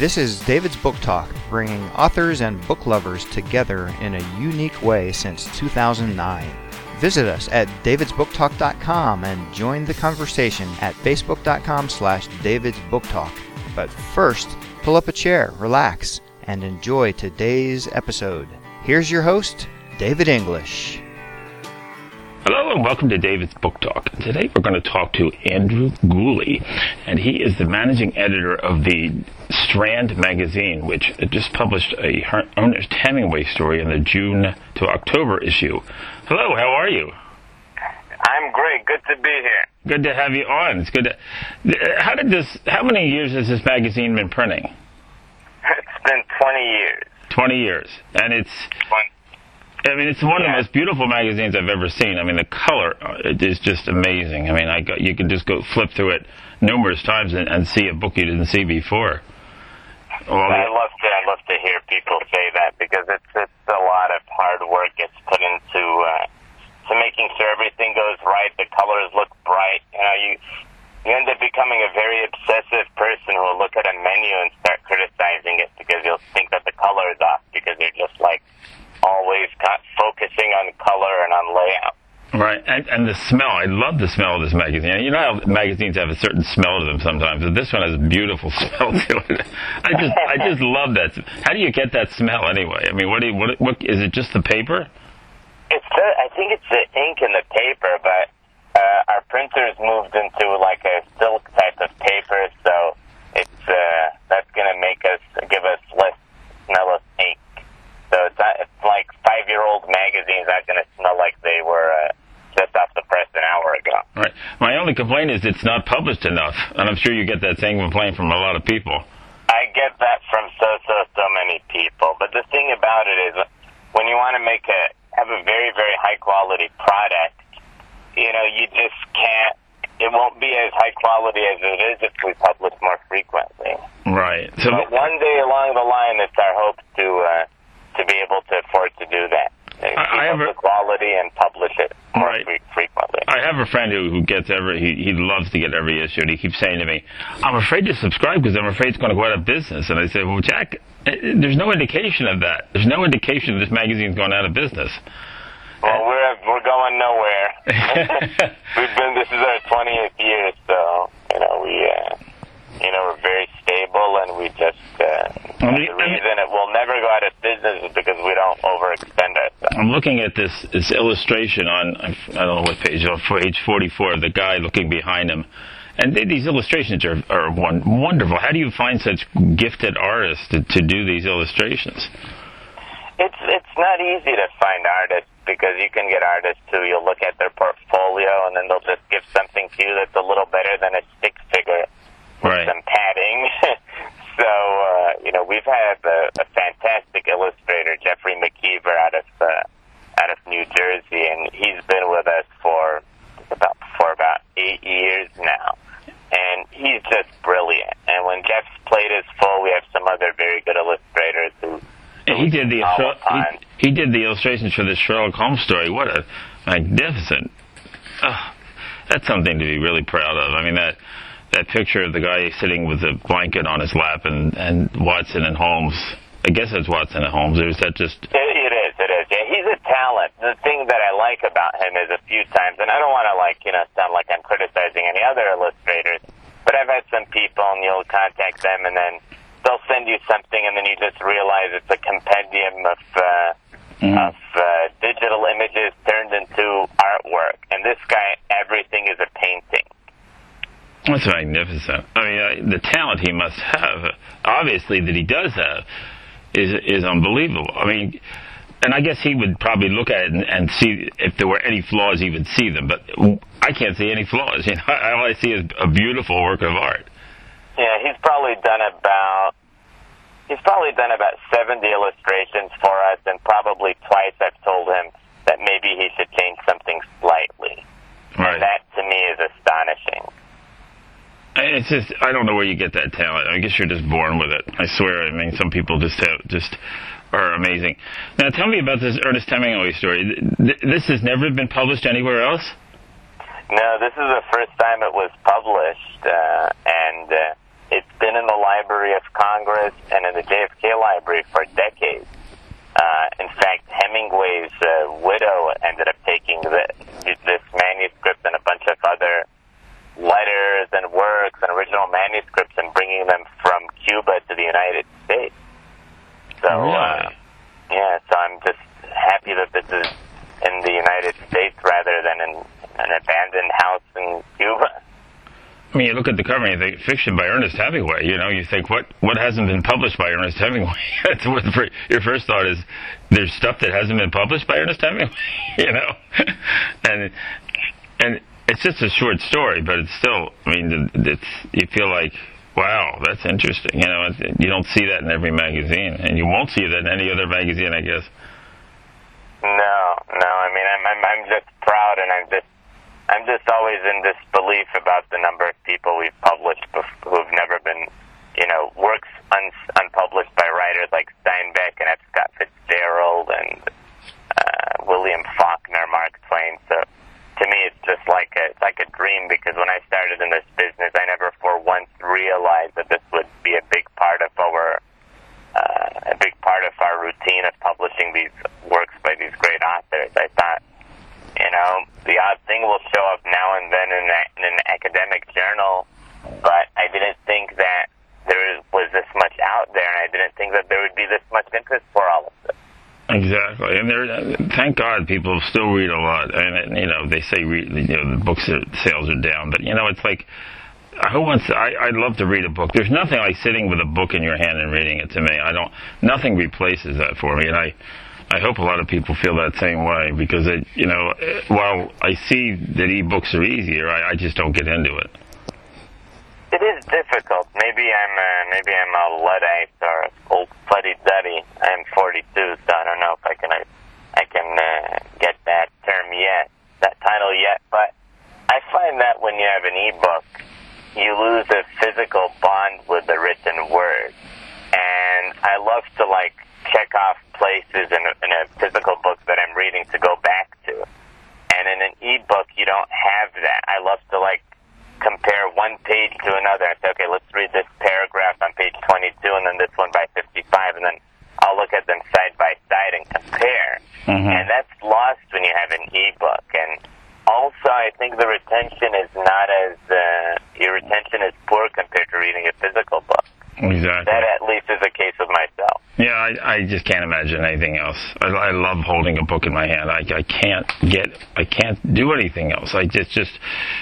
This is David's Book Talk, bringing authors and book lovers together in a unique way since 2009. Visit us at davidsbooktalk.com and join the conversation at facebook.com slash davidsbooktalk. But first, pull up a chair, relax, and enjoy today's episode. Here's your host, David English. Hello and welcome to David's Book Talk. Today we're going to talk to Andrew Gulli, and he is the managing editor of the Strand magazine, which just published a Ernest Hemingway story in the June to October issue. Hello, how are you? I'm great. Good to be here. Good to have you on. It's good to. How did this? How many years has this magazine been printing? It's been 20 years. 20 years, and it's. 20 I mean, it's one of the most beautiful magazines I've ever seen. I mean, the color uh, is just amazing. I mean, I got, you can just go flip through it numerous times and, and see a book you didn't see before. Well, I love to I love to hear people say that because it's it's a lot of hard work gets put into uh, to making sure everything goes right. The colors look bright. You know, you you end up becoming a very obsessive person who will look at a menu and start criticizing it because you'll think that the color is off because you're just like always focusing on color and on layout. Right, and, and the smell. I love the smell of this magazine. You know how magazines have a certain smell to them sometimes, but this one has a beautiful smell to it. I just, I just love that. How do you get that smell anyway? I mean, what do you, what, what is it? Just the paper? It's the, I think it's the ink in the paper, but uh, our printers moved into like a silk type of paper, so it's uh, that's going to make us give us less smell of ink. So it's, not, it's like five-year-old magazines not going to smell like they were uh, just off the press an hour ago. Right. My only complaint is it's not published enough, and I'm sure you get that same complaint from a lot of people. I get that from so so so many people, but the thing about it is, when you want to make a have a very very high quality product, you know, you just can't. It won't be as high quality as it is if we publish more frequently. Right. So but one day along the line, it's our hope to. Uh, to be able to afford to do that. And I, I have the quality and publish it more right. frequently. I have a friend who, who gets every, he, he loves to get every issue, and he keeps saying to me, I'm afraid to subscribe because I'm afraid it's going to go out of business. And I say, Well, Jack, eh, there's no indication of that. There's no indication this magazine's going out of business. Well, we're we're going nowhere. We've been this is our 20th year, so you know we uh, you know we're very stable, and we just uh, Well, the the- reason it will never go out of business is because we don't overextend ourselves. I'm looking at this, this illustration on, I don't know what page, on page 44 of the guy looking behind him. And they, these illustrations are, are one, wonderful. How do you find such gifted artists to, to do these illustrations? It's it's not easy to find artists because you can get artists who you'll look at their portfolio and then they'll just give something to you that's a little better than a stick figure Right. some padding. so uh, you know we've had a, a fantastic illustrator, Jeffrey McKeever, out of uh, out of New Jersey, and he's been with us for about for about eight years now. And he's just brilliant. And when Jeff's plate is full, we have some other very good illustrators who He did the all Sher- the time. he, he did the illustrations for the Sherlock Holmes story. What a magnificent! Oh, that's something to be really proud of. I mean that that picture of the guy sitting with a blanket on his lap and and Watson and Holmes. I guess it's Watson and Holmes. Or is that just It, it is, it is. Yeah, he's a talent. The thing that I like about him is a few times, and I don't want to like you know sound like I'm criticizing any other illustrators, but I've had some people, and you'll contact them, and then they'll send you something, and then you just realize it's a compendium of uh, of uh, digital images turned into artwork. And this guy, everything is a painting. That's magnificent. I mean, uh, the talent he must have, obviously that he does have, is is unbelievable. I mean, and I guess he would probably look at it and, and see if there were any flaws, he would see them. But I can't see any flaws. You know, all I see is a beautiful work of art. Yeah, he's probably done about he's probably done about seventy illustrations for us, and probably twice I've told him that maybe he should change something slightly. Right. And that to me is astonishing. It's just I don't know where you get that talent. I guess you're just born with it. I swear. I mean, some people just have just are amazing. Now, tell me about this Ernest Hemingway story. This has never been published anywhere else. No, this is the first time it was published, uh, and uh, it's been in the Library of Congress and in the JFK Library for decades. Uh, in fact, Hemingway's uh, widow ended up taking the, this manuscript and a bunch of other letters and works and original manuscripts and bringing them from Cuba to the United States. So, uh, yeah, so I'm just happy that this is in the United States rather than in an abandoned house in Cuba. I mean, you look at the cover and you think fiction by Ernest Hemingway. You know, you think what what hasn't been published by Ernest Hemingway? That's what the, your first thought is. There's stuff that hasn't been published by Ernest Hemingway. You know, and and it's just a short story, but it's still. I mean, it's you feel like wow, that's interesting. You know, you don't see that in every magazine, and you won't see that in any other magazine, I guess. No, no. I mean, I'm I'm, I'm just proud, and I'm just I'm just always in disbelief about the number of people we've published who've never been, you know, works un- unpublished by writers like Steinbeck and F. Scott Fitzgerald and uh, William Faulkner, Mark Twain. So to me, it's just like a, it's like a dream because when I started in this business, I never for once realized that this would be a big part of our uh, a big part of our routine of publishing these works by these great authors. I thought you know, the odd thing will show up now and then in, a, in an academic journal, but I didn't think that there was this much out there, and I didn't think that there would be this much interest for all of this. Exactly, and there. Thank God, people still read a lot, and you know they say read, you know the books are, sales are down, but you know it's like who wants? To, I I'd love to read a book. There's nothing like sitting with a book in your hand and reading it. To me, I don't. Nothing replaces that for me, and I I hope a lot of people feel that same way because it, you know, while I see that e-books are easier, I, I just don't get into it. It is difficult. Maybe I'm uh, maybe I'm a luddite or old fuddy duddy. I'm 42, so I don't know if I can I, I can uh, get that term yet, that title yet. But I find that when you have an e-book, you lose a physical bond with the written word, and I love to like check off places in a, in a physical book that I'm reading to go back to. And in an e-book, you don't have that. I love to like compare one page to another and say, okay, let's read this paragraph on page 22 and then this one by 55 and then I'll look at them side by side and compare. Mm-hmm. And that's lost when you have an e-book. And also, I think the retention is not as, uh, your retention is poor compared to reading a physical book. Exactly. That at least is the case with myself. Yeah, I, I just can't imagine anything else. I, I love holding a book in my hand. I, I can't get, I can't do anything else. I just, just,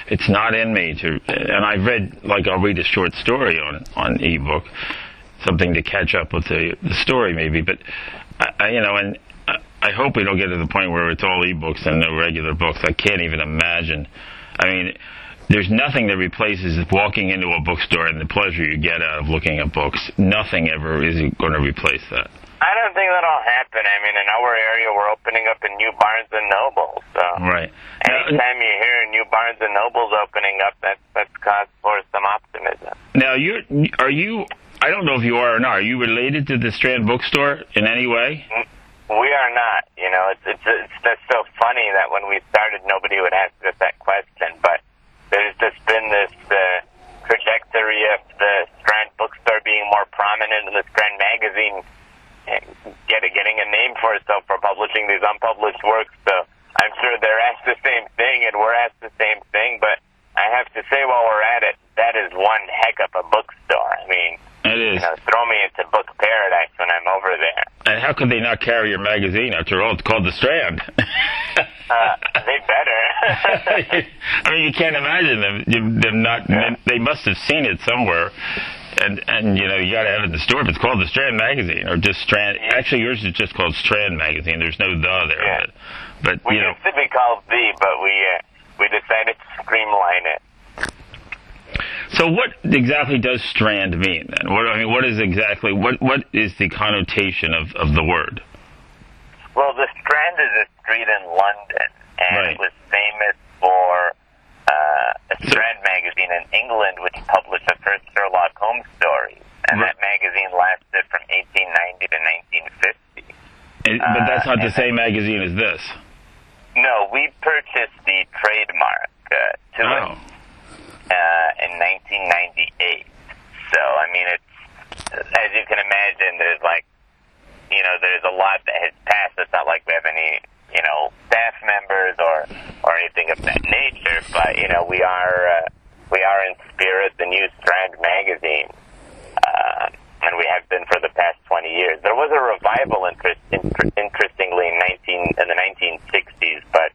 it's not in me to. And I've read, like, I'll read a short story on on ebook, something to catch up with the the story maybe. But I, I you know, and I hope we don't get to the point where it's all ebooks and no regular books. I can't even imagine. I mean there's nothing that replaces walking into a bookstore and the pleasure you get out of looking at books. Nothing ever is going to replace that. I don't think that'll happen. I mean, in our area, we're opening up a new Barnes and Noble. So right. Anytime you hear a new Barnes and Noble's opening up, that's that's cause for some optimism. Now, you are you? I don't know if you are or not. Are you related to the Strand Bookstore in any way? We are not. You know, it's it's it's just so funny that when we started, nobody would ask us that question, but there's just been this uh, trajectory of the Strand bookstore being more prominent in the Strand magazine, get, getting a name for itself for publishing these unpublished works. So I'm sure they're asked the same thing, and we're asked the same thing. But I have to say, while we're at it, that is one heck of a bookstore. I mean, it is. You know, throw me into book paradise when I'm over there. And how could they not carry your magazine? After all, it's called The Strand. I mean, you can't imagine them. Them not. Yeah. They must have seen it somewhere. And and you know you got to have it in the store. If it's called the Strand Magazine or just Strand, actually yours is just called Strand Magazine. There's no the there. Yeah. But, but we you know, used to be called the, but we uh, we decided to streamline it. So what exactly does strand mean then? What I mean, what is exactly what what is the connotation of, of the word? Well, the Strand is a street in London, and right. it was famous for uh, a Strand magazine in England, which published the first Sherlock Holmes stories, and right. that magazine lasted from 1890 to 1950. but that's not the same magazine as this. No, we purchased the trademark uh, to Oh. it uh, in 1998. So, I mean, it's as you can imagine, there's like, you know, there's a lot that has passed. It's not like we have any, you know, staff members or or anything of that nature. But you know, we are uh, we are in spirit the new Strand magazine, and we have been for the past 20 years. There was a revival, interest, inter- interestingly, in 19 in the 1960s, but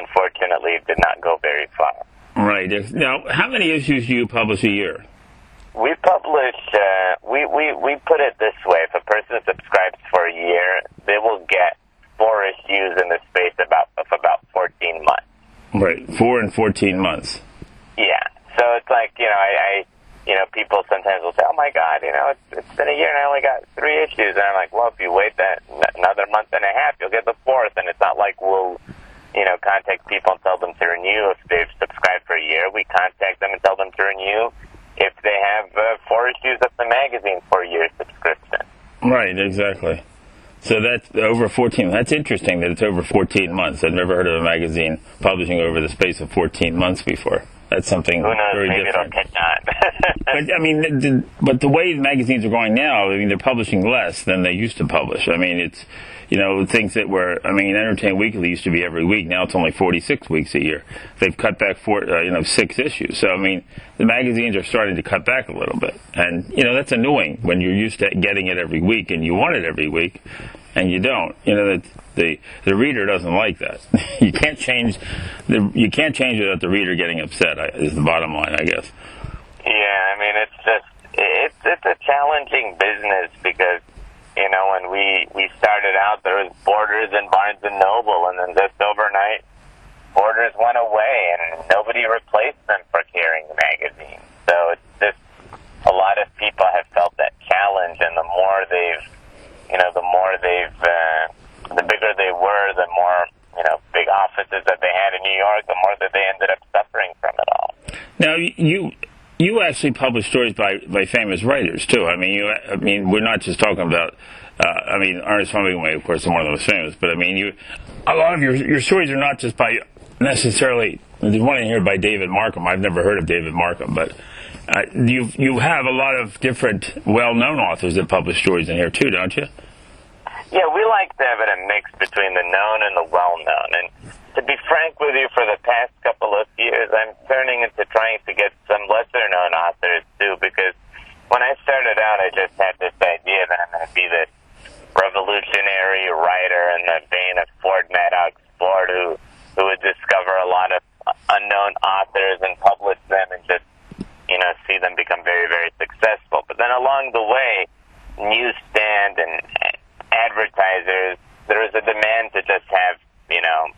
unfortunately, it did not go very far. Right. Now, how many issues do you publish a year? We publish. Uh, we, we we put it this way: if a person subscribes for a year, they will get four issues in the space about of about 14 months. Right. Four and 14 months. Yeah. So it's like you know, I, I you know, people sometimes will say, "Oh my God, you know, it's, it's been a year and I only got three issues," and I'm like, "Well, if you wait that another month and a half, you'll get the fourth." And it's not like we'll you know contact people and tell them to renew if they've subscribed for a year. We contact them and tell them to renew if they have uh, four issues of the magazine for a year subscription. Right. Exactly. So that's over 14. That's interesting that it's over 14 months. I've never heard of a magazine publishing over the space of 14 months before. That's something Who knows? very Maybe different. it'll catch on. But I mean, the, the, but the way magazines are going now, I mean, they're publishing less than they used to publish. I mean, it's you know things that were. I mean, Entertainment Weekly used to be every week. Now it's only 46 weeks a year. They've cut back four, uh, you know, six issues. So I mean, the magazines are starting to cut back a little bit, and you know that's annoying when you're used to getting it every week and you want it every week, and you don't. You know that the the reader doesn't like that. you can't change the you can't change without the reader getting upset. Is the bottom line, I guess. Yeah, I mean it's just it's it's a challenging business because you know when we we started out there was Borders and Barnes and Noble, and then just overnight Borders went away and nobody replaced them for carrying magazines. So it's just a lot of people have felt that challenge, and the more they've you know the more they've uh, the bigger they were, the more you know big offices that they had in New York, the more that they ended up suffering from it all. Now you you actually publish stories by, by famous writers too. I mean, you I mean we're not just talking about. Uh, I mean, Ernest Hemingway, of course, is one of the most famous. But I mean, you a lot of your your stories are not just by necessarily. There's one in here by David Markham. I've never heard of David Markham, but uh, you you have a lot of different well-known authors that publish stories in here too, don't you? Yeah, we like to have it a mix between the known and the well known. And to be frank with you, for the past couple of years, I'm turning into trying to get some lesser known authors too, because when I started out, I just had this idea that I'm going to be this revolutionary writer in the vein of Ford Madox Ford, who, who would discover a lot of unknown authors and publish them and just, you know, see them become very, very successful. But then along the way, newsstand and advertisers, there is a demand to just have, you know,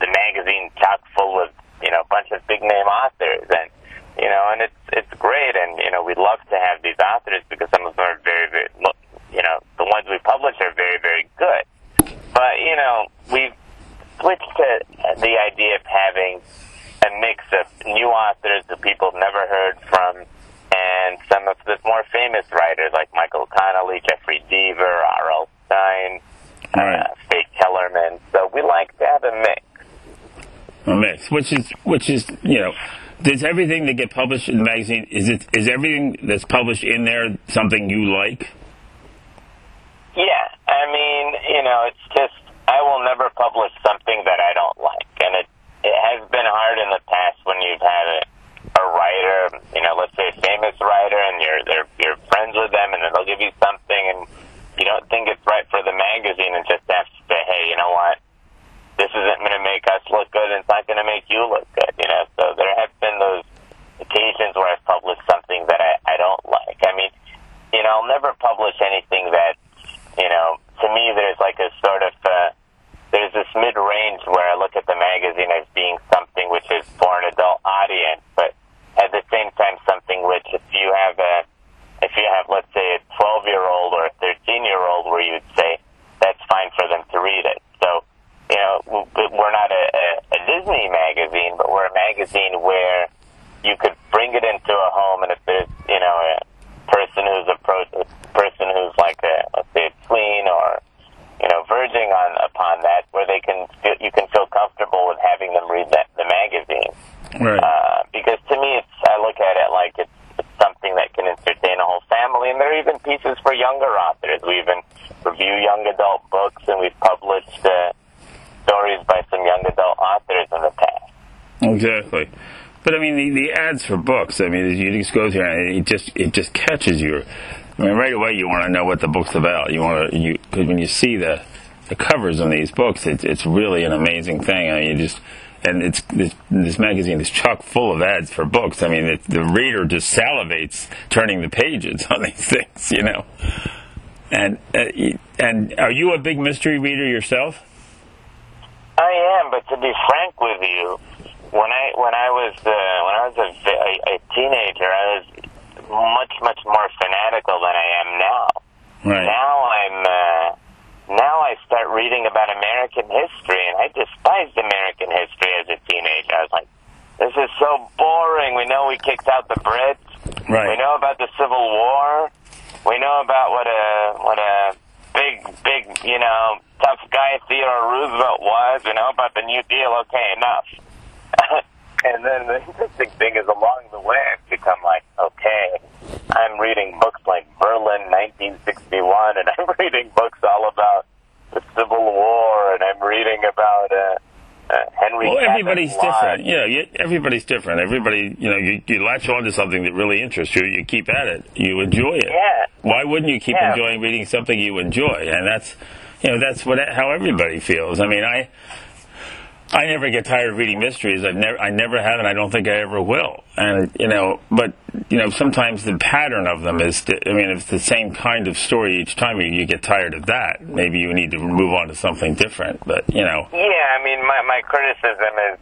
the magazine chock full of, you know, a bunch of big name authors and you know, and it's it's great and you know, we love to have these authors because some of them are very, very you know, the ones we publish are very, very good. But, you know, we've switched to the idea of having a mix of new authors that people have never heard from and some of the more famous writers like Michael Connelly, Jeffrey Deaver, R.L. Stine, Right. uh, Faye Kellerman. So we like to have a mix. a mix, which is which is you know, does everything that get published in the magazine is it is everything that's published in there something you like? Yeah, I mean, you know, it's just I will never publish something that I don't like, and it it has been hard in the past when you've had a, a writer, you know, let's say a famous writer, and you're they're you're friends with them, and then they'll give you something, and you don't think it's right for the magazine, and just have to say, hey, you know what, this isn't going to make us look good, and it's not going to make you look good, you know. So there have been those occasions where I've published something that I I don't like. I mean, you know, I'll never publish anything that you know, to me, there's like a sort of uh, there's this mid range where I look at the magazine as being something which is for an adult audience, but at the same time, something which, if you have a, if you have, let's say, a 12 year old or a 13 year old, where you'd say that's fine for them to read it. So, you know, w- we're not a, a, a Disney magazine, but we're a magazine where you could bring it into a home, and if there's, you know, a person who's approach, a person who's like a, let's say, a tween or, you know, Right. Uh, because to me, it's I look at it like it's, it's something that can entertain a whole family, and there are even pieces for younger authors. We even review young adult books, and we've published uh, stories by some young adult authors in the past. Exactly. But I mean, the, the ads for books. I mean, you just go through and it just it just catches you. I mean, right away you want to know what the book's about. You want to you because when you see the the covers on these books, it's it's really an amazing thing. I mean, you just and it's this, this magazine is chock full of ads for books. I mean, it, the reader just salivates turning the pages on these things, you know. And uh, and are you a big mystery reader yourself? I am, but to be frank with you, when I when I was uh, when I was a, a, a teenager, I was much much more fanatical than I am now. Right. Now I'm uh, now I start reading about American history, and I despised American history as a teenager. I was like, this is so boring. We know we kicked out the Brits. Right. We know about the Civil War. We know about what a what a big big you know tough guy Theodore Roosevelt was. We know about the New Deal. Okay, enough. and then the interesting thing is, along the way, I've become like, okay, I'm reading books like Berlin 1961, and I'm reading books all about the Civil War, and I'm reading about uh, uh, Henry. Well, everybody's different. Yeah, you- everybody's different. Everybody, you know, you, you latch on to something that really interests you. You keep at it. You enjoy it. Yeah. Why wouldn't you keep Yeah. enjoying reading something you enjoy? And that's, you know, that's what how everybody feels. I mean, I. I never get tired of reading mysteries. I've never, I never have, and I don't think I ever will. And you know, but you know, sometimes the pattern of them is. I mean, if it's the same kind of story each time, you, you get tired of that. Maybe you need to move on to something different. But you know, Yeah, I mean, my, my criticism is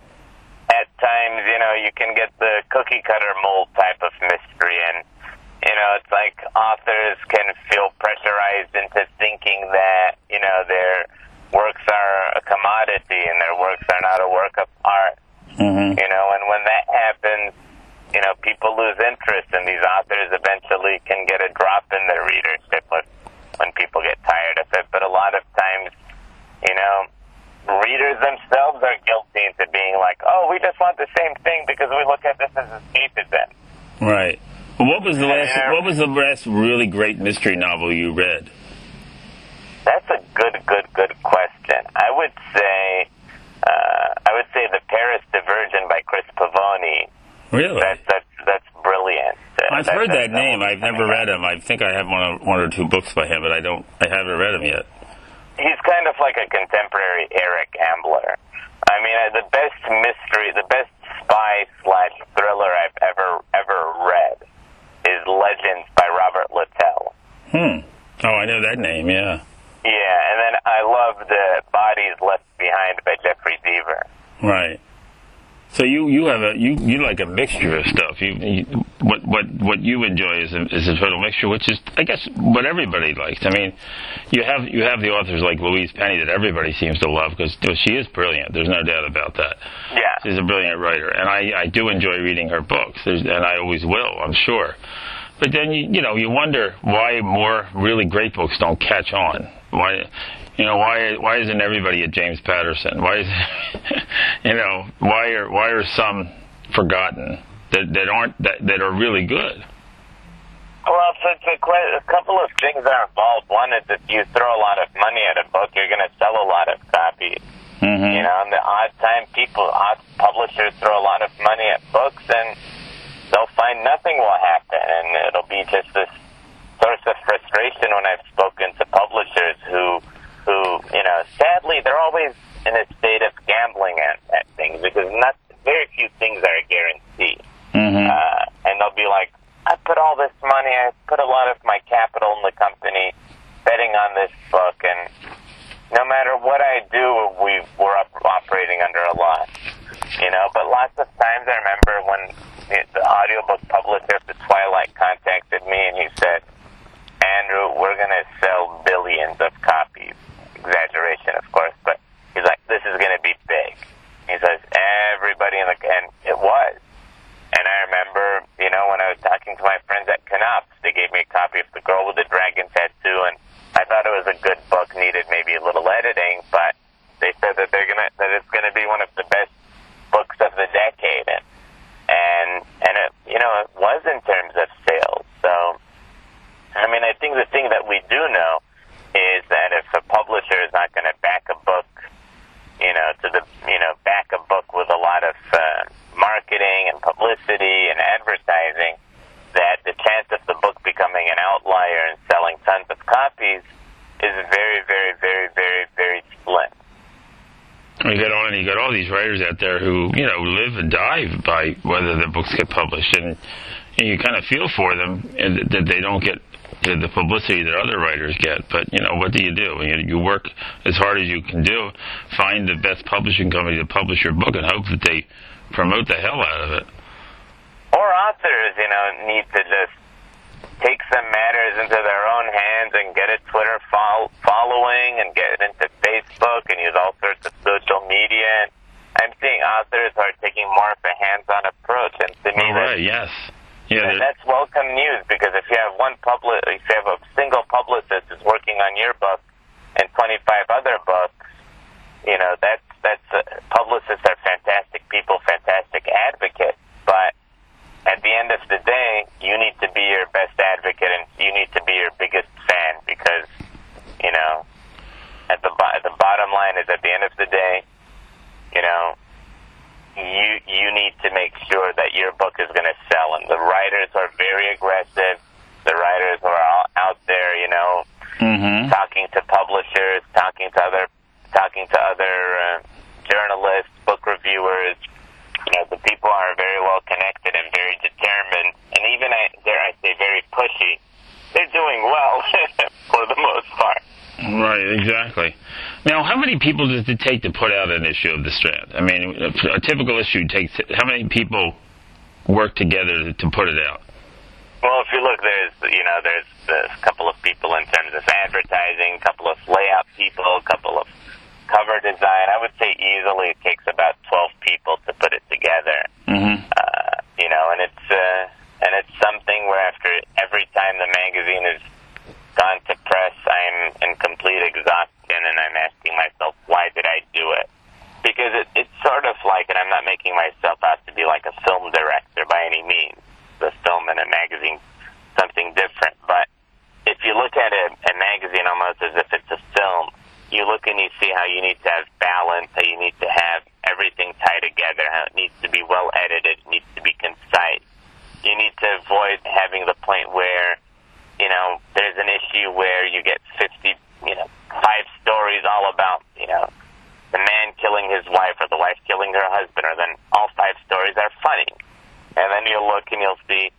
at times, you know, you can get the cookie cutter mold type of mystery, and, you know, it's like authors can feel pressurized into thinking that, you know, their works are a commodity and their works are not a work of art. hmm You know, and when that happens, you know, people lose interest, and these authors eventually can get a drop in their readership when, when people get tired of it. But a lot of times, you know, readers themselves are guilty into being like, oh, we just want the same thing because we look at this as escapism. Right. Well, what was the last? What was the last really great mystery novel you read? That's a good, good, good question. I would say, uh, I would say The Paris Diversion by Chris Pavone. Really? That's that's that's brilliant. Uh, I've that- heard that name. I've never read him. I think I have one or, one or two books by him, but I don't. I haven't read him yet. he's kind of like a contemporary Eric Ambler. I mean, uh, the best mystery, the best spy slash thriller I've ever ever read is Legends by Robert Littell. Hmm. Oh, I know that name. Yeah, and then I love the Bodies Left Behind by Jeffrey Deaver. Right. So you you have a you you like a mixture of stuff. You, you what what what you enjoy is a, is a total mixture, which is I guess what everybody likes. I mean, you have you have the authors like Louise Penny that everybody seems to love because she is brilliant. There's no doubt about that. Yeah. She's a brilliant writer, and I I do enjoy reading her books, There's, and I always will. I'm sure. But then you you know you wonder why more really great books don't catch on. Why you know why why isn't everybody a James Patterson? Why is you know why are why are some forgotten that that aren't that that are really good? Well, so it's a, a couple of things are involved. One is if you throw a lot of money at a book, you're going to sell a lot of copies. Mm-hmm. You know, and the odd time people, odd publishers throw a lot of money at books, and they'll find nothing will happen, and it'll be just this source of frustration when I've spoken to publishers who, who, you know, sadly they're always in a state of gambling at, at things because not very few things are a guarantee. Mm-hmm. Uh, and they'll be like, I put all this money, I put a lot of my capital in the company, betting on this book, and no matter what I do, we we're up, operating under a loss. You know, but lots of times I remember when the, the audiobook publisher for Twilight contacted me and he said, Andrew, we're going to sell billions of copies exaggeration, of course, but he's like, this is going to be big. He says, everybody in the, and it was. And I remember, you know, when I was talking to my friends at Knopf, they gave me a copy of The Girl with the Dragon Tattoo, and I thought it was a good book, needed maybe a little editing, but they said that they're gonna, that it's gonna be one of the best books of the decade, and and and it, you know, it was in terms of sales. So, I mean, I think the thing that we do know that if a publisher is not going to back a book, you know, to the you know back a book with a lot of uh, marketing and publicity and advertising, that the chance of the book becoming an outlier and selling tons of copies is very, very, very, very, very slim. You got all and you got all these writers out there who you know live and die by whether their books get published, and, and you kind of feel for them and that they don't get the, the publicity that other writers get. But you know, what do you do? You, you work as hard as you can do, find the best publishing company to publish your book, and hope that they promote the hell out of it. Or authors, you know, need to just take some matters into their own hands and get a Twitter fol- following and get it into Facebook and use all sorts of social media. And I'm seeing authors are taking more of a hands-on approach, and to me, All right, yes. Yeah, there- that's welcome news because if you have one public, if you have a single publicist who's working on your book and 25 other books, you know that's that's uh, publicists are fantastic people, fantastic advocates, but at the end of the day, you need to be your best advocate and you need to be your biggest fan because, you know, at the bo- the bottom line is at the end of the day, you know, you you need to make sure that your book is going to sell. And the writers are very aggressive. The writers are all out there, you know, Mhm. talking to publishers, talking to other, talking to other uh, journalists, book reviewers. You know, the people are very well connected and very determined, and even I dare I say very pushy. They're doing well for the most part. Right, exactly. Now, how many people does it take to put out an issue of the Strand? I mean, a typical issue takes how many people work together to put it out? Well, if you look, there's you know there's a couple of people in terms of advertising, a couple of layout people, a couple of cover design. I would say easily it takes about 12 people to put it together. Mm-hmm. Uh, you know, and it's uh, and it's something where after every time the magazine has gone to press, I'm in complete exhaustion, and I'm asking myself, why did I do it? Because it, it's sort of like, and I'm not making myself out to be like a film director by any means. The film and a magazine, something different. But if you look at a, a magazine almost as if it's a film, you look and you see how you need to have balance, how you need to have everything tied together, how it needs to be well edited, it needs to be concise. You need to avoid having the point where, you know, there's an issue where you get 50, you know, five stories all about, you know, the man killing his wife or the wife killing her husband, or then all five stories are funny. And then you'll look and you'll see,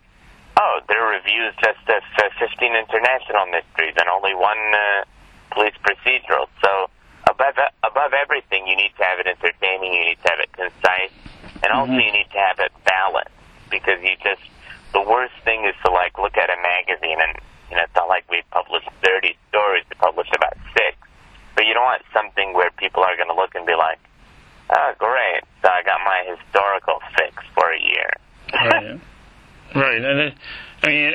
oh, there are reviews just of uh, 15 international mysteries and only one uh, police procedural. So above above everything, you need to have it entertaining. You need to have it concise, and also you need to have it balanced because you just the worst thing is to like look at a magazine and you know it's not like we publish 30 stories. We publish about six, but you don't want something where people are going to look and be like, oh, great, so I got my historical fix for a year. Right. right. And it, I mean,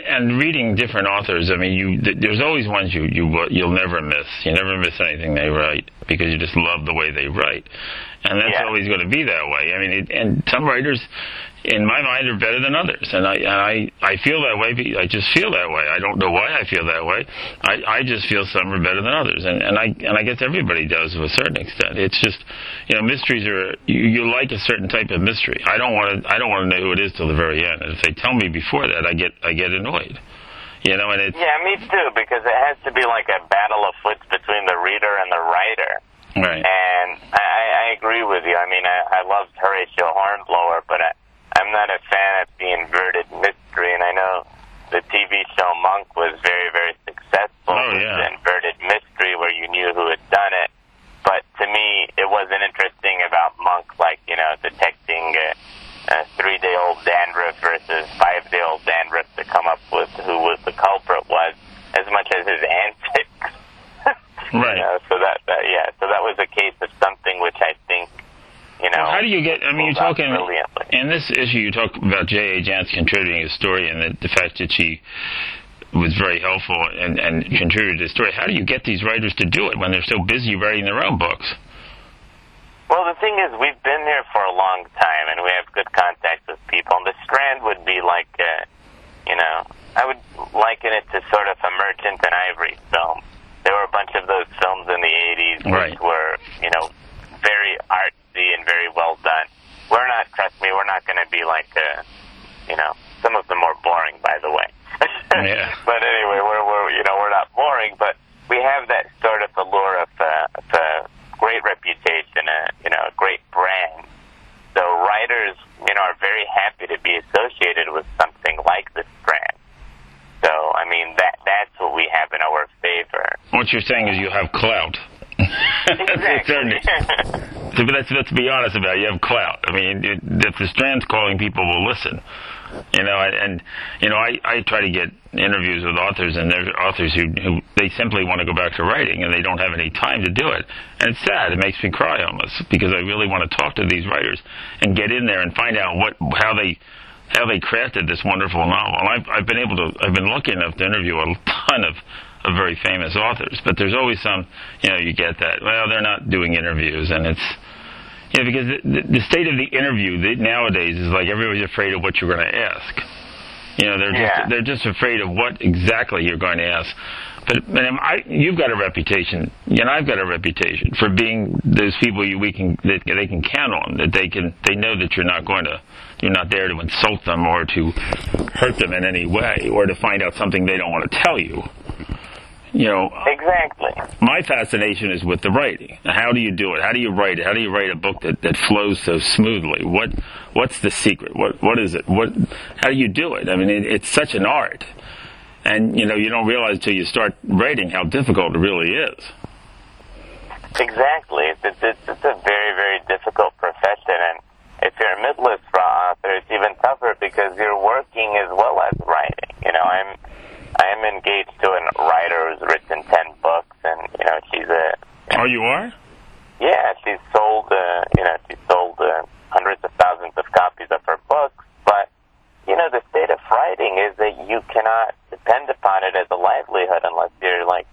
different authors. I mean, you th- there's always ones you you uh, you'll never miss. You never miss anything they write because you just love the way they write, and that's Yeah. always going to be that way. I mean, it, and some writers, in my mind, are better than others, and I and I I feel that way. I just feel that way. I don't know why I feel that way. I I just feel some are better than others, and and I and I guess everybody does to a certain extent. It's just you know mysteries are you, you like a certain type of mystery. I don't want to I don't want to know who it is till the very end. And if they tell me before that, I get I get annoyed. You know, and it's Yeah, me too, because it has to be like a battle of wits between the reader and the writer. right. And I, I agree with you. I mean, I, I loved Horatio Hornblower, but I, I'm not a fan of the inverted mystery. And I know the TV show Monk was very, very successful Oh, with yeah. the inverted mystery where you knew who had done it. But to me, it wasn't interesting about Monk, like, you know, detecting a, a three-day-old dandruff versus five-day-old dandruff to come up with who was the culprit was, as much as his antics. Right. You know, so that, that yeah, so that was a case of something which I think, you know. How do you get? I mean, you're talking in this issue. You talk about J. A. Jance contributing a story, and the, the fact that she was very helpful and, and contributed to the story. How do you get these writers to do it when they're so busy writing their own books? Well, the thing is, we've been there for a long time, and we have good contacts with people. And the Strand would be like, uh, you know, I would liken it to sort of a Merchant and Ivory film. There were a bunch of those films in the 80s which Right. were, you know, very artsy and very well done. We're not, trust me, we're not going to be like, uh, you know, some of them were boring, by the way. Yeah. But anyway, we're, we're, you know, we're not boring, but we have that sort of allure of, uh, of uh, great reputation reputation, a you know a great brand. So writers, you know, are very happy to be associated with something like this brand. So I mean that that's what we have in our favor. What you're saying is you have clout. Exactly. So, but let's, let's be honest about it. You have clout. I mean, it, if the Strand's calling, people will listen. You know, and, and you know, I, I try to get interviews with authors, and there's authors who, who they simply want to go back to writing, and they don't have any time to do it. And it's sad. It makes me cry almost because I really want to talk to these writers and get in there and find out what how they how they crafted this wonderful novel. And I've, I've been able to, I've been lucky enough to interview a ton of, of very famous authors, but there's always some, you know, you get that, well, they're not doing interviews, and it's, you know, because the, the, state of the interview nowadays is like everybody's afraid of what you're going to ask. You know, they're just they're just afraid of what exactly you're going to ask. But, am I, you've got a reputation, and I've got a reputation for being those people you, we can that they can count on. That they can they know that you're not going to you're not there to insult them or to hurt them in any way or to find out something they don't want to tell you. You know, exactly. my fascination is with the writing. How do you do it? How do you write it? How do you write a book that, that flows so smoothly? What what's the secret? What what is it? What how do you do it? I mean, it, it's such an art, and you know you don't realize till you start writing how difficult it really is. Exactly. It's, it's, it's, it's a very, very difficult profession, and if you're a mid-list author, it's even tougher because you're working as well as writing. You know, I'm I'm engaged to a writer who's written ten books, and you know, she's a Oh, you are? yeah, she's sold uh, you know, she's sold uh, hundreds of thousands of copies of her books, but you know, the state of writing is that you cannot depend upon it as a livelihood unless you're like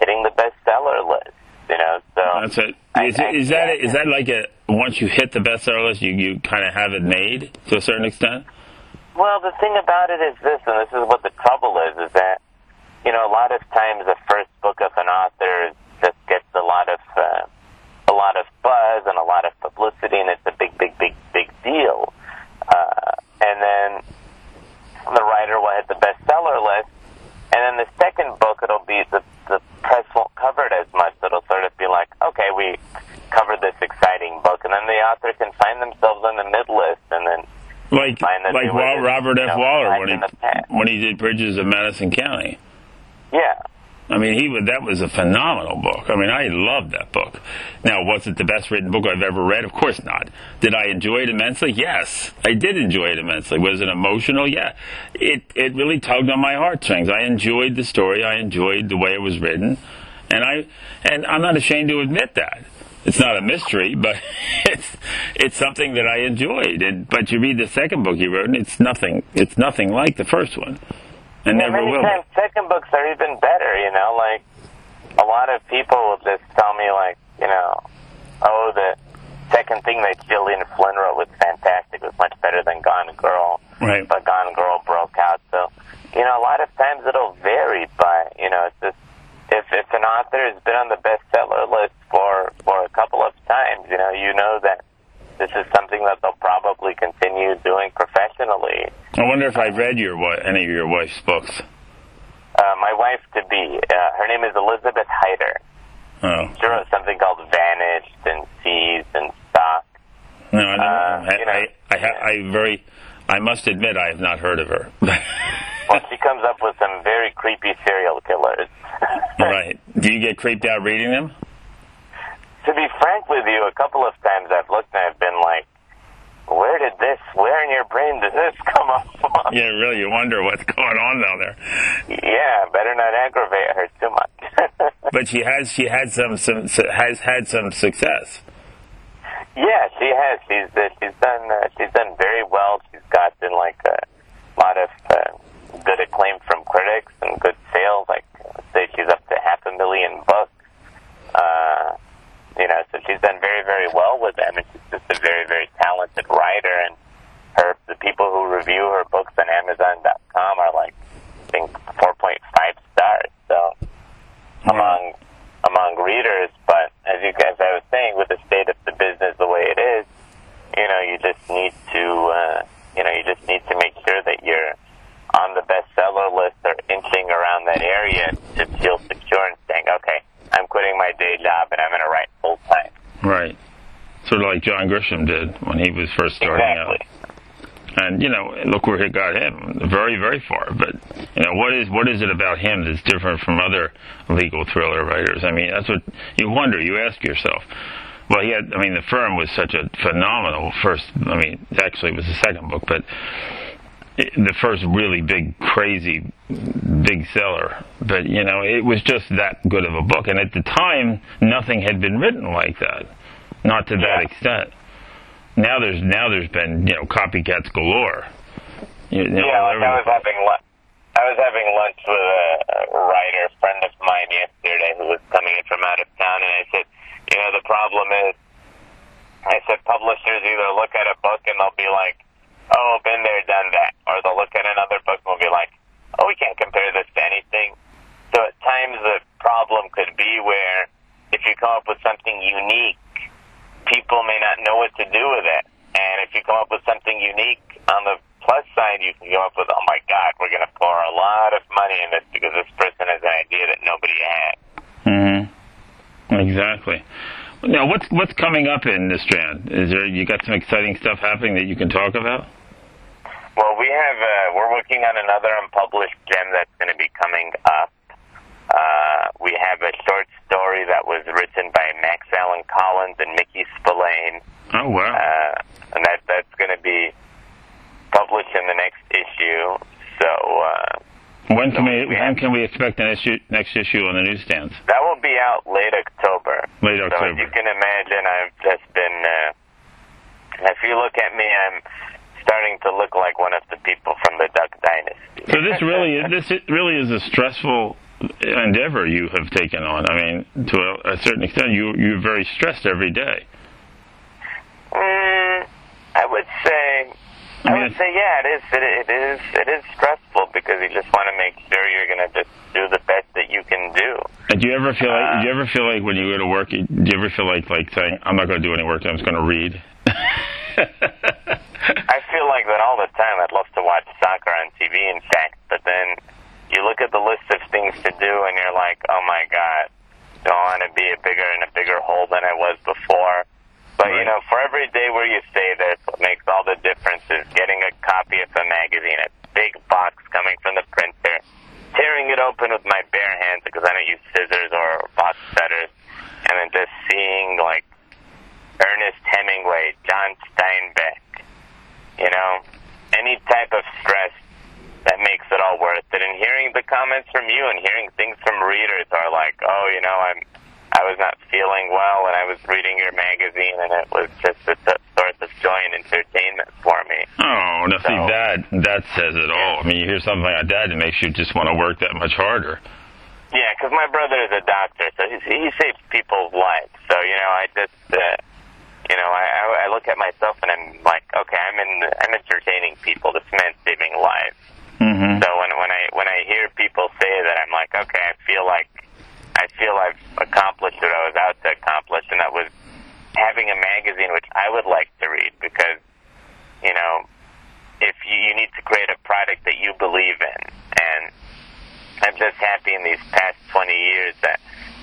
hitting the bestseller list. You know, so That's it. I- Is, I is that can't- is that like a once you hit the bestseller list, you you kind of have it made to a certain extent? Well, the thing about it is this, and this is what the trouble is, is that you know a lot of times the first book of an author just gets a lot of uh, a lot of buzz and a lot of publicity, and it's a big, big, big, big deal. Uh, and then the writer will hit the bestseller list, and then the second book it'll be the the press won't cover it as much. It'll sort of be like, okay, we covered this exciting book, and then the author can find themselves on the mid list, and then Like like Wal- Robert you F. know, Waller when he when he did Bridges of Madison County. yeah. I mean, he was, that was a phenomenal book. I mean, I loved that book. Now, was it the best written book I've ever read? Of course not. Did I enjoy it immensely? Yes, I did enjoy it immensely. Was it emotional? Yeah. It it really tugged on my heartstrings. I enjoyed the story. I enjoyed the way it was written, and I and I'm not ashamed to admit that. It's not a mystery, but it's it's something that I enjoyed. And but you read the second book he wrote, and it's nothing. It's nothing like the first one, and Yeah, never many will. times second books are even better, you know, like a lot of people will just tell me like, you know, oh the second thing that Gillian Flynn wrote was fantastic, it was much better than Gone Girl. Right. But Gone Girl broke out. So, you know, a lot of times it'll vary, but you know, it's just if if an author has been on the bestseller list for for a couple of times, you know, you know that this is something that they'll probably continue doing professionally. I wonder if I've read your any of your wife's books. Uh, my wife to be, uh, her name is Elizabeth Heiter. Oh, She wrote something called Vanished and Seized and Stalked. no, I, Uh, I, you know- I, I, ha- I very, I must admit, I have not heard of her. She comes up with some very creepy serial killers. right? Do you get creeped out reading them? to be frank with you, a couple of times I've looked and I've been like, where did this, where in your brain did this come up from? Yeah, really, you wonder what's going on down there. Yeah, better not aggravate her too much. But she has, she had some, some, has had some success. Yeah, she has. She's uh, she's done uh, she's done very well. She's gotten like a lot of uh, good acclaim from critics and good sales. Like say she's up to half a million books. Uh, you know, so she's done very very well with them, and she's just a very very talented writer. And her the people who review her books on Amazon.com are like I think 4.5 stars. So among among readers. But as you guys, I was saying, with the state of the business the way it is, you know, you just need to, uh, you know, you just need to make sure that you're on the bestseller list or inching around that area to feel secure and saying, okay, I'm quitting my day job and I'm going to write full time. Right. sort of like John Grisham did when he was first starting exactly. out. And you know, look where it got him, very, very far. But you know, what is what is it about him that's different from other legal thriller writers? I mean, that's what you wonder. You ask yourself. Well, he had. I mean, the firm was such a phenomenal first. I mean, actually, it was the second book, but the first really big, crazy, big seller. But you know, it was just that good of a book. And at the time, nothing had been written like that, not to that Yeah. extent. Now there's now there's been you know copycats galore. You know, Yeah, like I was having lunch. I was having lunch with a, a writer friend of mine yesterday who was coming in from out of town, and I said, you know, the problem is, I said publishers either look at a book and they'll be like, oh, been there, done that, or they'll look at another book and will be like, oh, we can't compare this to anything. So at times the problem could be where if you come up with something unique, people may not know what to do with it. And if you come up with something unique on the plus side, you can come up with, oh my God, we're going to pour a lot of money in this because this person has an idea that nobody had. hmm Exactly. Now, what's what's coming up in this strand? Is there you got some exciting stuff happening that you can talk about? Well, we have, uh, we're working on another unpublished gem that's going to be coming up. Uh, we have a short story that was written by Max Allan Collins and Mickey Spillane. Oh wow! uh, and that that's going to be published in the next issue. So uh, when can we we when have- can we expect an issue next issue on the newsstands? that will be out late October. Late So as October. you can imagine, I've just been. Uh, if you look at me, I'm starting to look like one of the people from the Duck Dynasty. So this really this really is a stressful endeavor you have taken on. I mean, to a, a certain extent, you you're very stressed every day. Mm, I would say. I I would say, yeah, it is. It, it is. It is stressful because you just want to make sure you're going to just do the best that you can do. And do you ever feel like Uh, do you ever feel like when you go to work, do you ever feel like like saying, "I'm not going to do any work. I'm just going to read." I feel like that all the time. I'd love to watch soccer on TV, in fact, but then you look at the list of things to do, and you're like, oh my god, do I want to be a bigger in a bigger hole than I was before? But you know, for every day where you stay there, what makes all the difference is getting a copy of a magazine, a big box coming from the printer, tearing it open with my bare hands because I don't use scissors or box cutters, and then just seeing like Ernest Hemingway, John Steinbeck, you know, any type of stress that makes it all worth it. And hearing the comments from you and hearing things from readers are like, oh, you know, I'm, I was not feeling well and I was reading your magazine and it was just a source of joy and entertainment for me. Oh, now see that that says it all. I mean, you hear something like that, it makes you just want to work that much harder. Yeah, because my brother is a doctor, so he, he saves people's lives. So you know, I just, uh, you know, I, I look at myself and I'm like, okay, I'm in, I'm entertaining people. This man's saving lives. Mm-hmm. So when when I when I hear people say that, I'm like, okay, I feel like I feel I've accomplished what I was out to accomplish, and that was having a magazine which I would like to read because you know if you, you need to create a product that you believe in, and I'm just happy in these past 20 years that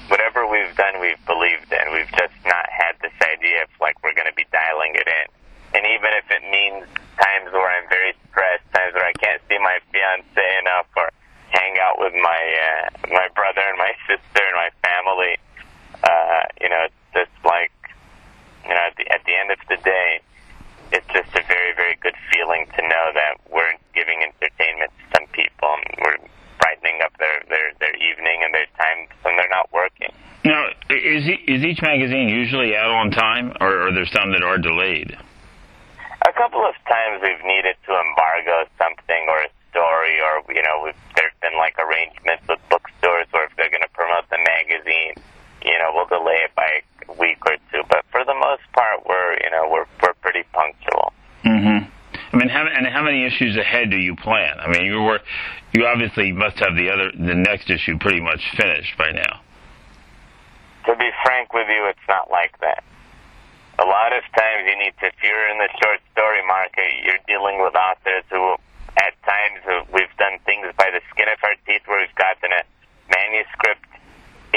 whatever we've done, we've believed in. We've just not had this idea of like we're going to be dialing it in. And even if it means times where I'm very stressed, times where I can't see my fiance enough or hang out with my uh, my brother and my sister and my family, uh, you know, it's just like you know, at the at the end of the day, it's just a very very good feeling to know that we're giving entertainment to some people and we're brightening up their their their evening and their time when they're not working. Now, is is each magazine usually out on time, or are there some that are delayed? A couple of times we've needed to embargo something or a story, or you know, we've, there's been like arrangements with bookstores where if they're going to promote the magazine, you know, we'll delay it by a week or two. But for the most part, we're you know we're we're pretty punctual. Mm-hmm. I mean, how, and how many issues ahead do you plan? I mean, you were, you obviously must have the other, the next issue pretty much finished by now. To be frank with you, it's not like that. A lot of times you need to, if you're in the short story market, you're dealing with authors who, at times, uh, we've done things by the skin of our teeth where we've gotten a manuscript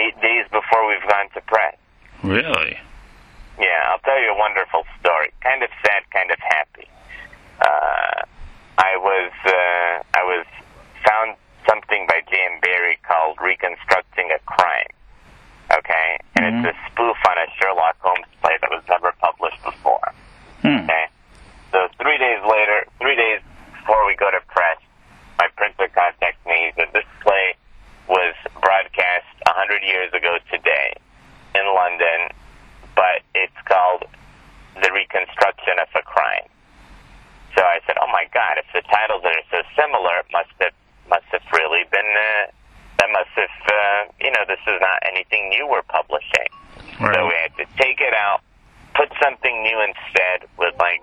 eight days before we've gone to press. Really? Yeah, I'll tell you a wonderful story. Kind of sad, kind of happy. Uh, I was uh, I was found something by J.M. Barrie called Reconstructing a Crime. Okay, and Mhm. it's a spoof on a Sherlock Holmes play that was never published before. Hmm. Okay, so three days later, three days before we go to press, my printer contacts me. He said this play was broadcast a hundred years ago today in London, but it's called The Reconstruction of a Crime. So I said, "Oh my God! If the titles are so similar, it must have must have really been uh, that must have uh, you know this is not anything new we're publishing." Right. So we had to take it out, put something new instead with like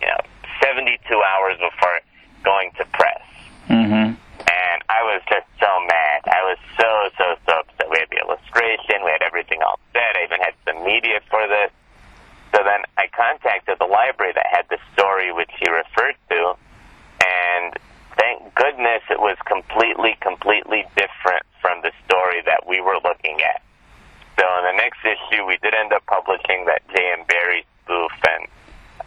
you know 72 hours before going to press. Mm-hmm. And I was just so mad. I was so, so, so upset. We had the illustration, we had everything all set. I even had some media for this. So then I contacted the library that had the story which he referred to, and thank goodness it was completely, completely different from the story that we were looking at. So in the next issue, we did end up publishing that J.M. Barrie spoof, and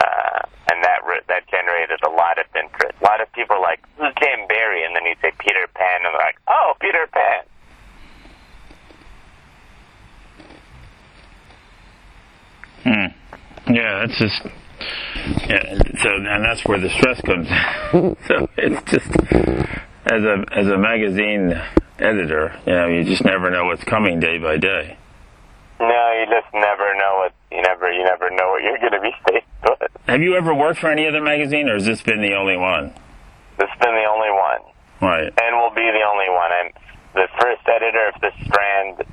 uh, and that re- that generated a lot of interest. A lot of people are like, "Who's J.M. Barrie?" And then you say Peter Pan, and they're like, "Oh, Peter Pan." Hmm. Yeah, that's just. Yeah, so and that's where the stress comes. in. so it's just as a as a magazine editor, you know, you just never know what's coming day by day. No, you just never know what you never you never know what you're going to be faced with. Have you ever worked for any other magazine, or has this been the only one? This has been the only one, Right. and will be the only one. I'm the first editor of the Strand.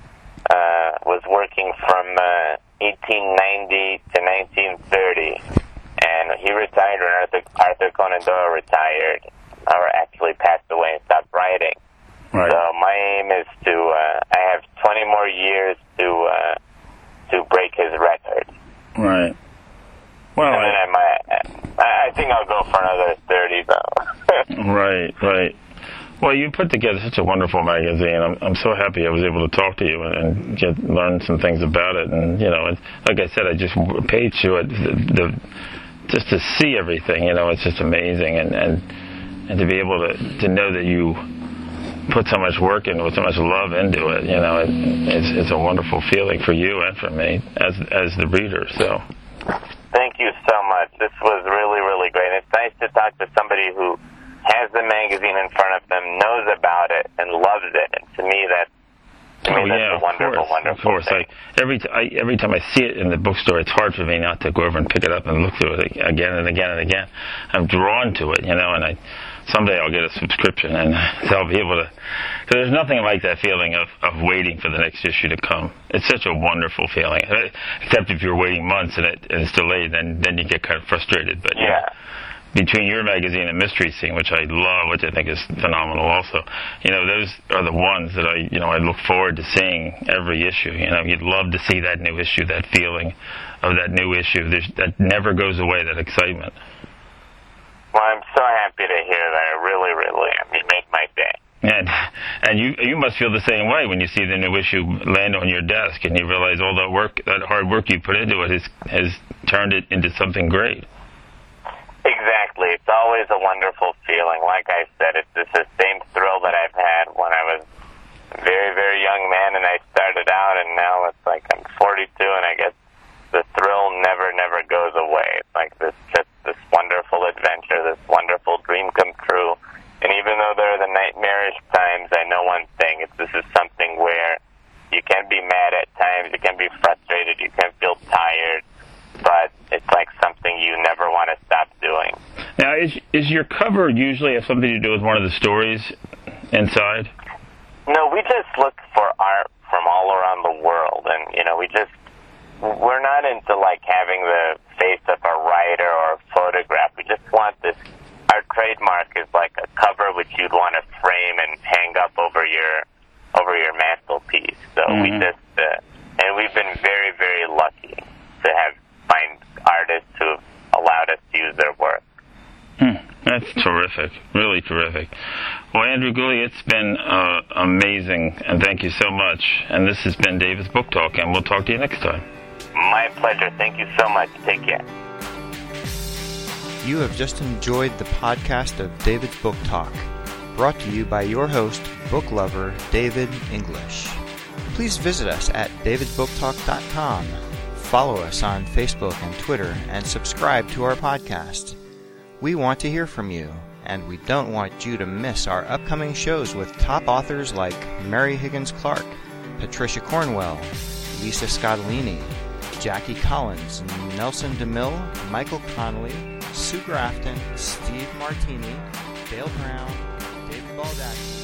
Uh, was working from uh, 1890 to 1930, and he retired when Arthur, Arthur Conan Doyle retired, or actually passed away and stopped writing. Right. So my aim is to uh, I have 20 more years to uh, to break his record. Right. Well, And then I, I might. I think I'll go for another thirty though. right, right. Well, you put together such a wonderful magazine. I'm, I'm so happy I was able to talk to you and, and get learn some things about it. And you know, and like I said, I just paid you it. The, the just to see everything, you know, it's just amazing. And and and to be able to to know that you put so much work into it, so much love into it, you know, it, it's it's a wonderful feeling for you and for me as as the reader. So. Thank you so much. This was really really great. It's nice to talk to somebody who has the magazine in front of them, knows about it, and loves it. And to me, that oh that's yeah, a wonderful, of course, wonderful of course. thing. I, every t- I, every time I see it in the bookstore, it's hard for me not to go over and pick it up and look through it again and again and again. I'm drawn to it, you know, and I someday I'll get a subscription and so I'll be able to. Cause there's nothing like that feeling of of waiting for the next issue to come. It's such a wonderful feeling. Except if you're waiting months and, it, and it's delayed, then then you get kind of frustrated. But know, yeah. Between your magazine and Mystery Scene, which I love, which I think is phenomenal also, you know, those are the ones that I, you know, I look forward to seeing every issue. You know, you'd love to see that new issue, that feeling of that new issue. There's, that never goes away, that excitement. Well, I'm so happy to hear that. I really, really am. You make my day. And and you you must feel the same way when you see the new issue land on your desk and you realize all that work, that hard work you put into it has has turned it into something great. Exactly. It's always a wonderful feeling. Like I said, it's just the same thrill that I've had when I was a very, very young man and I started out, and now it's like I'm 42, and I guess the thrill never, never goes away. It's like this, just this wonderful adventure, this wonderful dream come true. And even though there are the nightmarish times, I know one thing: it's this is something where you can be mad at times, you can be frustrated, you can feel tired, but it's like something you never want to stop doing. Now, is is your cover usually have something to do with one of the stories inside? No, we just look for art from all around the world, and you know, we just we're not into like having the face of a writer or a photograph. We just want this. Our trademark is like a cover which you'd want to frame and hang up over your over your mantelpiece. So we Mhm. just uh, and we've been very very lucky to have find artists who have allowed us to use their work. Hmm, that's terrific, really terrific. Well, Andrew Gulli, it's been uh, amazing, and thank you so much. And this has been David's Book Talk, and we'll talk to you next time. My pleasure. Thank you so much. Take care. You have just enjoyed the podcast of David's Book Talk, brought to you by your host, book lover David English. Please visit us at davidsbooktalk.com, follow us on Facebook and Twitter, and subscribe to our podcast. We want to hear from you, and we don't want you to miss our upcoming shows with top authors like Mary Higgins Clark, Patricia Cornwell, Lisa Scottoline, Jackie Collins, Nelson DeMille, Michael Connelly, Sue Grafton, Steve Martini, Dale Brown, David Baldacci,